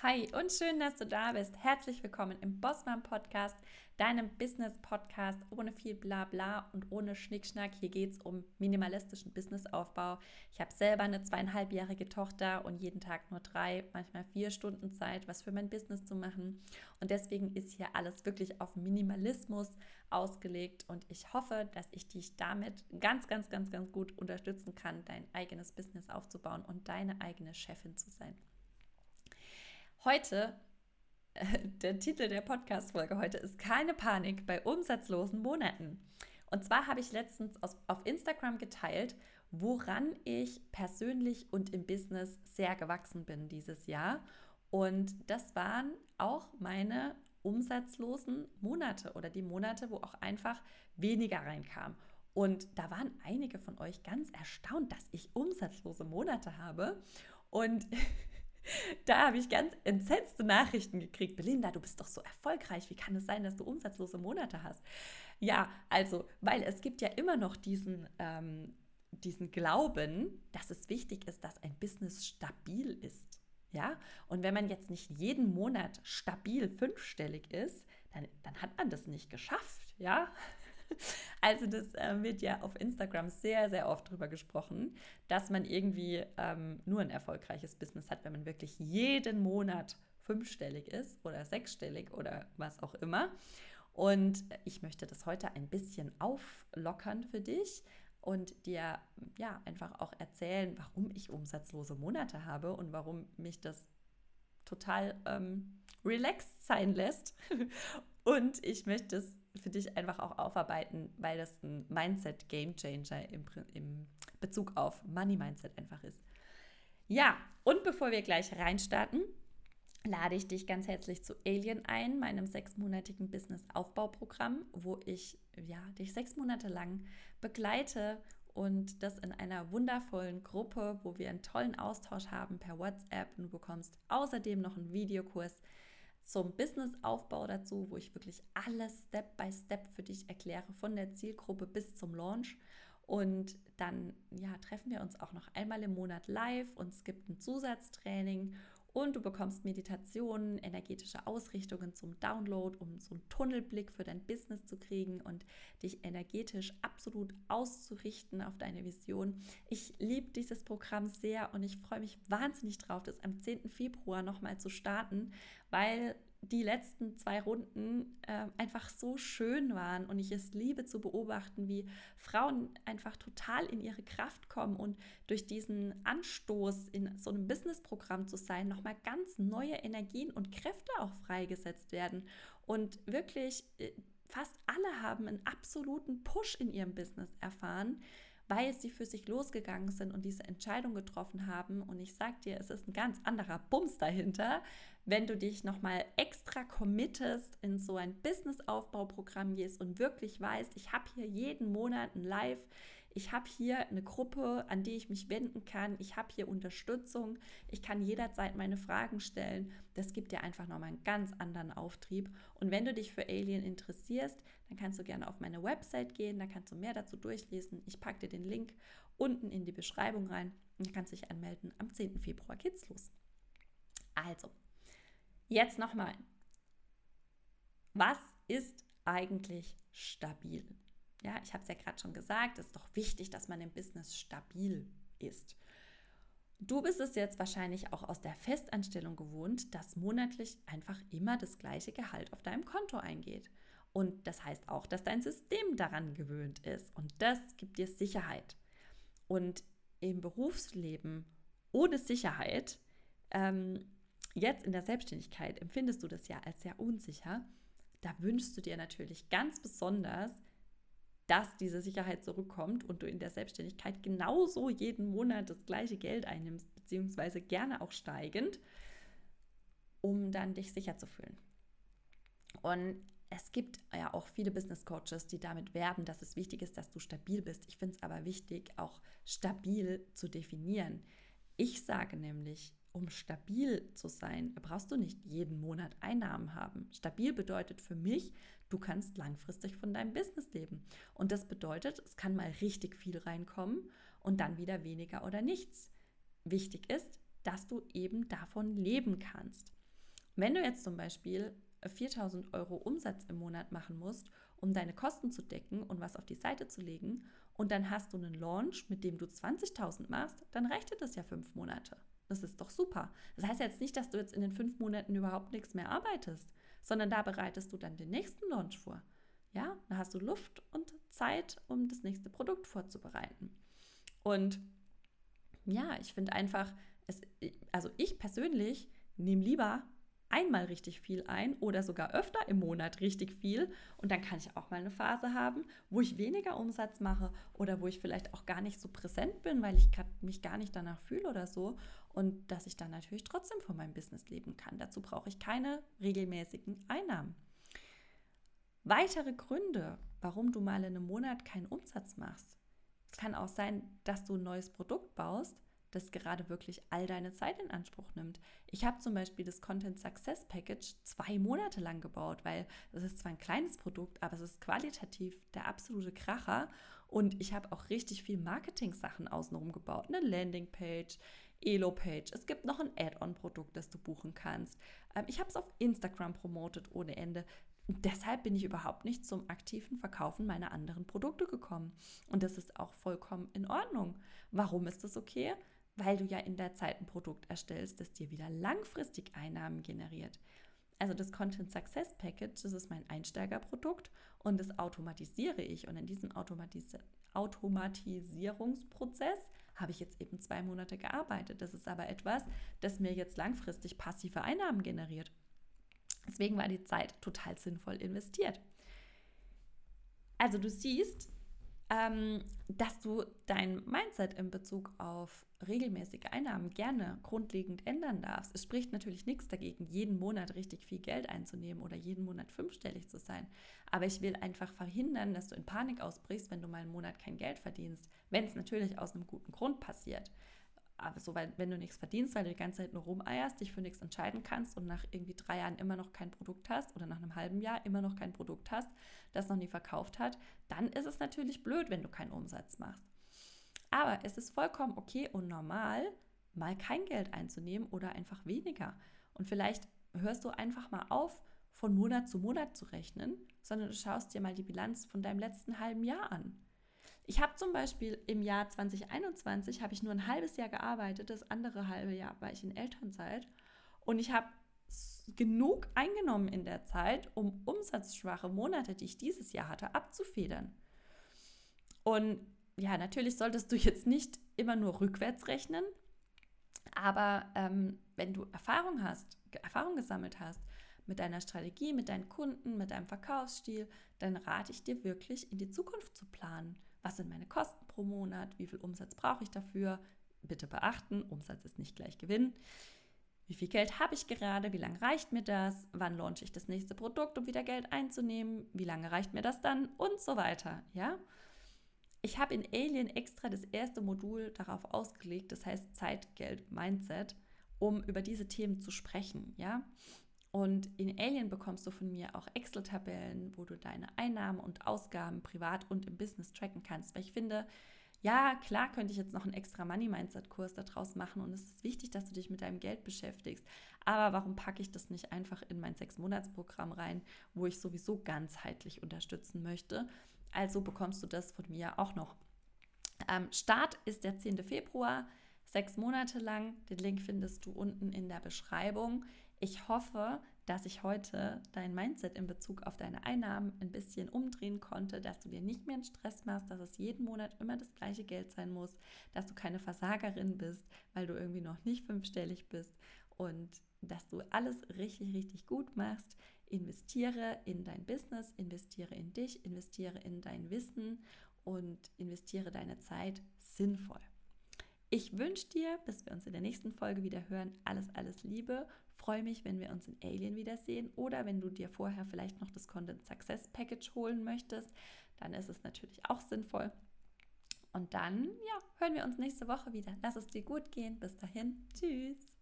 Hi und schön, dass du da bist. Herzlich willkommen im Bossmann Podcast, deinem Business Podcast ohne viel Blabla und ohne Schnickschnack. Hier geht es um minimalistischen Businessaufbau. Ich habe selber eine zweieinhalbjährige Tochter und jeden Tag nur drei, manchmal vier Stunden Zeit, was für mein Business zu machen. Und deswegen ist hier alles wirklich auf Minimalismus ausgelegt und ich hoffe, dass ich dich damit ganz, ganz, ganz, ganz gut unterstützen kann, dein eigenes Business aufzubauen und deine eigene Chefin zu sein. Heute, äh, der Titel der Podcast-Folge heute ist Keine Panik bei umsatzlosen Monaten. Und zwar habe ich letztens aus, auf Instagram geteilt, woran ich persönlich und im Business sehr gewachsen bin dieses Jahr. Und das waren auch meine umsatzlosen Monate oder die Monate, wo auch einfach weniger reinkam. Und da waren einige von euch ganz erstaunt, dass ich umsatzlose Monate habe. Und Da habe ich ganz entsetzte Nachrichten gekriegt. Belinda, du bist doch so erfolgreich. Wie kann es sein, dass du umsatzlose Monate hast? Ja, also, weil es gibt ja immer noch diesen, ähm, diesen Glauben, dass es wichtig ist, dass ein Business stabil ist. Ja, und wenn man jetzt nicht jeden Monat stabil fünfstellig ist, dann, dann hat man das nicht geschafft. Ja, Also das äh, wird ja auf Instagram sehr, sehr oft drüber gesprochen, dass man irgendwie ähm, nur ein erfolgreiches Business hat, wenn man wirklich jeden Monat fünfstellig ist oder sechsstellig oder was auch immer. Und ich möchte das heute ein bisschen auflockern für dich und dir ja einfach auch erzählen, warum ich umsatzlose Monate habe und warum mich das total ähm, relaxed sein lässt. und ich möchte es für dich einfach auch aufarbeiten, weil das ein Mindset-Game Changer im, im Bezug auf Money-Mindset einfach ist. Ja, und bevor wir gleich reinstarten, lade ich dich ganz herzlich zu Alien ein, meinem sechsmonatigen Business-Aufbauprogramm, wo ich ja, dich sechs Monate lang begleite und das in einer wundervollen Gruppe, wo wir einen tollen Austausch haben per WhatsApp. Und du bekommst außerdem noch einen Videokurs zum Businessaufbau dazu, wo ich wirklich alles Step by Step für dich erkläre, von der Zielgruppe bis zum Launch. Und dann ja, treffen wir uns auch noch einmal im Monat live und es gibt ein Zusatztraining und du bekommst Meditationen, energetische Ausrichtungen zum Download, um so einen Tunnelblick für dein Business zu kriegen und dich energetisch absolut auszurichten auf deine Vision. Ich liebe dieses Programm sehr und ich freue mich wahnsinnig drauf, das am 10. Februar nochmal zu starten, weil die letzten zwei Runden äh, einfach so schön waren und ich es liebe zu beobachten, wie Frauen einfach total in ihre Kraft kommen und durch diesen Anstoß in so einem Businessprogramm zu sein, nochmal ganz neue Energien und Kräfte auch freigesetzt werden und wirklich äh, fast alle haben einen absoluten Push in ihrem Business erfahren weil sie für sich losgegangen sind und diese Entscheidung getroffen haben. Und ich sag dir, es ist ein ganz anderer Bums dahinter, wenn du dich nochmal extra committest, in so ein Business-Aufbauprogramm gehst und wirklich weißt, ich habe hier jeden Monat ein Live, ich habe hier eine Gruppe, an die ich mich wenden kann, ich habe hier Unterstützung, ich kann jederzeit meine Fragen stellen. Das gibt dir einfach nochmal einen ganz anderen Auftrieb. Und wenn du dich für Alien interessierst, dann kannst du gerne auf meine Website gehen, da kannst du mehr dazu durchlesen. Ich packe dir den Link unten in die Beschreibung rein und kannst dich anmelden. Am 10. Februar geht's los. Also, Jetzt nochmal. Was ist eigentlich stabil? Ja, ich habe es ja gerade schon gesagt, es ist doch wichtig, dass man im Business stabil ist. Du bist es jetzt wahrscheinlich auch aus der Festanstellung gewohnt, dass monatlich einfach immer das gleiche Gehalt auf deinem Konto eingeht. Und das heißt auch, dass dein System daran gewöhnt ist. Und das gibt dir Sicherheit. Und im Berufsleben ohne Sicherheit ähm, Jetzt in der Selbstständigkeit empfindest du das ja als sehr unsicher. Da wünschst du dir natürlich ganz besonders, dass diese Sicherheit zurückkommt und du in der Selbstständigkeit genauso jeden Monat das gleiche Geld einnimmst, beziehungsweise gerne auch steigend, um dann dich sicher zu fühlen. Und es gibt ja auch viele Business Coaches, die damit werben, dass es wichtig ist, dass du stabil bist. Ich finde es aber wichtig, auch stabil zu definieren. Ich sage nämlich, um stabil zu sein, brauchst du nicht jeden Monat Einnahmen haben. Stabil bedeutet für mich, du kannst langfristig von deinem Business leben. Und das bedeutet, es kann mal richtig viel reinkommen und dann wieder weniger oder nichts. Wichtig ist, dass du eben davon leben kannst. Wenn du jetzt zum Beispiel 4000 Euro Umsatz im Monat machen musst, um deine Kosten zu decken und was auf die Seite zu legen, und dann hast du einen Launch, mit dem du 20.000 machst, dann reicht dir das ja fünf Monate. Das ist doch super. Das heißt jetzt nicht, dass du jetzt in den fünf Monaten überhaupt nichts mehr arbeitest, sondern da bereitest du dann den nächsten Launch vor. Ja, da hast du Luft und Zeit, um das nächste Produkt vorzubereiten. Und ja, ich finde einfach, es, also ich persönlich nehme lieber einmal richtig viel ein oder sogar öfter im Monat richtig viel. Und dann kann ich auch mal eine Phase haben, wo ich weniger Umsatz mache oder wo ich vielleicht auch gar nicht so präsent bin, weil ich mich gar nicht danach fühle oder so. Und dass ich dann natürlich trotzdem von meinem Business leben kann. Dazu brauche ich keine regelmäßigen Einnahmen. Weitere Gründe, warum du mal in einem Monat keinen Umsatz machst. Es kann auch sein, dass du ein neues Produkt baust das gerade wirklich all deine Zeit in Anspruch nimmt. Ich habe zum Beispiel das Content Success Package zwei Monate lang gebaut, weil es ist zwar ein kleines Produkt, aber es ist qualitativ der absolute Kracher und ich habe auch richtig viel Marketing-Sachen außenrum gebaut. Eine Landingpage, Elo-Page. Es gibt noch ein Add-on-Produkt, das du buchen kannst. Ähm, ich habe es auf Instagram promotet ohne Ende. deshalb bin ich überhaupt nicht zum aktiven Verkaufen meiner anderen Produkte gekommen. Und das ist auch vollkommen in Ordnung. Warum ist das okay? Weil du ja in der Zeit ein Produkt erstellst, das dir wieder langfristig Einnahmen generiert. Also das Content Success Package, das ist mein Einsteigerprodukt und das automatisiere ich. Und in diesem Automatis Automatisierungsprozess habe ich jetzt eben zwei Monate gearbeitet. Das ist aber etwas, das mir jetzt langfristig passive Einnahmen generiert. Deswegen war die Zeit total sinnvoll investiert. Also du siehst, ähm, dass du dein Mindset in Bezug auf regelmäßige Einnahmen gerne grundlegend ändern darfst. Es spricht natürlich nichts dagegen, jeden Monat richtig viel Geld einzunehmen oder jeden Monat fünfstellig zu sein. Aber ich will einfach verhindern, dass du in Panik ausbrichst, wenn du mal einen Monat kein Geld verdienst, wenn es natürlich aus einem guten Grund passiert aber so, weil, wenn du nichts verdienst, weil du die ganze Zeit nur rumeierst, dich für nichts entscheiden kannst und nach irgendwie drei Jahren immer noch kein Produkt hast oder nach einem halben Jahr immer noch kein Produkt hast, das noch nie verkauft hat, dann ist es natürlich blöd, wenn du keinen Umsatz machst. Aber es ist vollkommen okay und normal, mal kein Geld einzunehmen oder einfach weniger. Und vielleicht hörst du einfach mal auf, von Monat zu Monat zu rechnen, sondern du schaust dir mal die Bilanz von deinem letzten halben Jahr an. Ich habe zum Beispiel im Jahr 2021 habe ich nur ein halbes Jahr gearbeitet, das andere halbe Jahr war ich in Elternzeit und ich habe genug eingenommen in der Zeit, um umsatzschwache Monate, die ich dieses Jahr hatte, abzufedern. Und ja, natürlich solltest du jetzt nicht immer nur rückwärts rechnen, aber ähm, wenn du Erfahrung hast, Erfahrung gesammelt hast mit deiner Strategie, mit deinen Kunden, mit deinem Verkaufsstil, dann rate ich dir wirklich in die Zukunft zu planen was sind meine Kosten pro Monat, wie viel Umsatz brauche ich dafür. Bitte beachten, Umsatz ist nicht gleich Gewinn. Wie viel Geld habe ich gerade? Wie lange reicht mir das? Wann launche ich das nächste Produkt, um wieder Geld einzunehmen? Wie lange reicht mir das dann? Und so weiter. Ja? Ich habe in Alien extra das erste Modul darauf ausgelegt, das heißt Zeit, Geld, Mindset, um über diese Themen zu sprechen. Ja? Und in Alien bekommst du von mir auch Excel-Tabellen, wo du deine Einnahmen und Ausgaben privat und im Business tracken kannst. Weil ich finde, ja, klar könnte ich jetzt noch einen extra Money-Mindset-Kurs daraus machen und es ist wichtig, dass du dich mit deinem Geld beschäftigst. Aber warum packe ich das nicht einfach in mein Sechs-Monats-Programm rein, wo ich sowieso ganzheitlich unterstützen möchte? Also bekommst du das von mir auch noch. Ähm, Start ist der 10. Februar, sechs Monate lang. Den Link findest du unten in der Beschreibung. Ich hoffe, dass ich heute dein Mindset in Bezug auf deine Einnahmen ein bisschen umdrehen konnte, dass du dir nicht mehr einen Stress machst, dass es jeden Monat immer das gleiche Geld sein muss, dass du keine Versagerin bist, weil du irgendwie noch nicht fünfstellig bist und dass du alles richtig, richtig gut machst. Investiere in dein Business, investiere in dich, investiere in dein Wissen und investiere deine Zeit sinnvoll. Ich wünsche dir, bis wir uns in der nächsten Folge wieder hören, alles, alles Liebe freue mich, wenn wir uns in Alien wiedersehen oder wenn du dir vorher vielleicht noch das Content Success Package holen möchtest, dann ist es natürlich auch sinnvoll. Und dann, ja, hören wir uns nächste Woche wieder. Lass es dir gut gehen. Bis dahin. Tschüss.